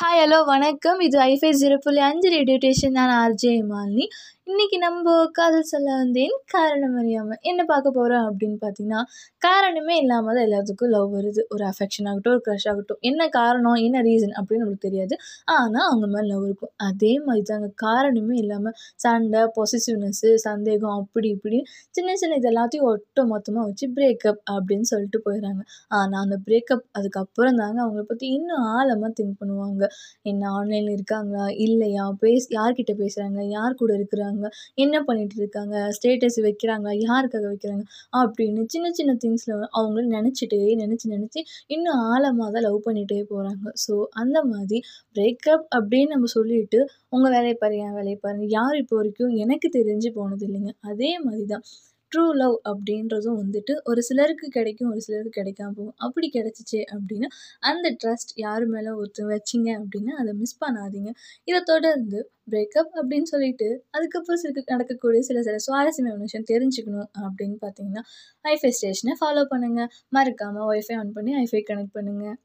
Hi hello வணக்கம். இது ஐஃபை zero புள்ளி அஞ்சு ரேடியோ ஸ்டேஷன் நான் ஆர்ஜே மாலினி இன்றைக்கி நம்ம காதல் சொல்ல வந்தேன் காரணம் அறியாமல் என்ன பார்க்க போகிறோம் அப்படின்னு பார்த்தீங்கன்னா காரணமே இல்லாமல் தான் எல்லாத்துக்கும் லவ் வருது. ஒரு அஃபெக்ஷன் ஆகட்டும் ஒரு க்ரஷ் ஆகட்டும். என்ன காரணம் என்ன ரீசன் அப்படின்னு நம்மளுக்கு தெரியாது. ஆனால் அவங்க மேலே லவ் இருக்கும். அதே மாதிரி தாங்க காரணமே இல்லாமல் சண்டை பொசிசிவ்னஸ்ஸு சந்தேகம் அப்படி இப்படி சின்ன சின்ன இது எல்லாத்தையும் ஒட்ட மொத்தமாக வச்சு பிரேக்கப் அப்படின்னு சொல்லிட்டு போயிடுறாங்க. ஆனால் அந்த பிரேக்கப் அதுக்கப்புறம் தாங்க அவங்கள பற்றி இன்னும் ஆழமாக திங்க் பண்ணுவாங்க. என்ன ஆன்லைனில் இருக்காங்களா? இல்லையா? பேஸ் யார்கிட்ட பேசுகிறாங்க யார் கூட இருக்கிறாங்க? என்ன பண்ணிட்டு இருக்காங்க? ஸ்டேட்டஸ் வைக்கிறாங்க யாருக்காக வைக்கிறாங்க? அப்படின்னு சின்ன சின்ன திங்ஸில் அவங்க நினச்சிட்டே நினச்சி நினச்சி இன்னும் ஆழமாக தான் லவ் பண்ணிகிட்டே போகிறாங்க ஸோ அந்த மாதிரி பிரேக்கப் அப்படின்னு நம்ம சொல்லிட்டு உங்கள் வேலையை பாரு என் வேலையை பாருங்க யார் இப்போ வரைக்கும் எனக்கு தெரிஞ்சு போனது இல்லைங்க. அதே மாதிரி தான். ட்ரூ லவ் அப்படின்றதும் வந்துட்டு ஒரு சிலருக்கு கிடைக்கும் ஒரு சிலருக்கு கிடைக்காம போகும். அப்படி கிடச்சிச்சு அப்படின்னா அந்த ட்ரஸ்ட் யார் மேலே ஒருத்தர் வச்சிங்க அப்படின்னா அதை மிஸ் பண்ணாதீங்க. இதை தொடர்ந்து பிரேக்கப் அப்படின்னு சொல்லிட்டு அதுக்கப்புறம் சில நடக்கக்கூடிய சில சில சுவாரஸ்யமான விஷயம் தெரிஞ்சுக்கணும் அப்படின்னு பார்த்தீங்கன்னா ஐஃபை ஸ்டேஷனை ஃபாலோ பண்ணுங்கள் மறக்காமல் ஒய்ஃபை ஆன் பண்ணி ஐஃபை கனெக்ட் பண்ணுங்கள்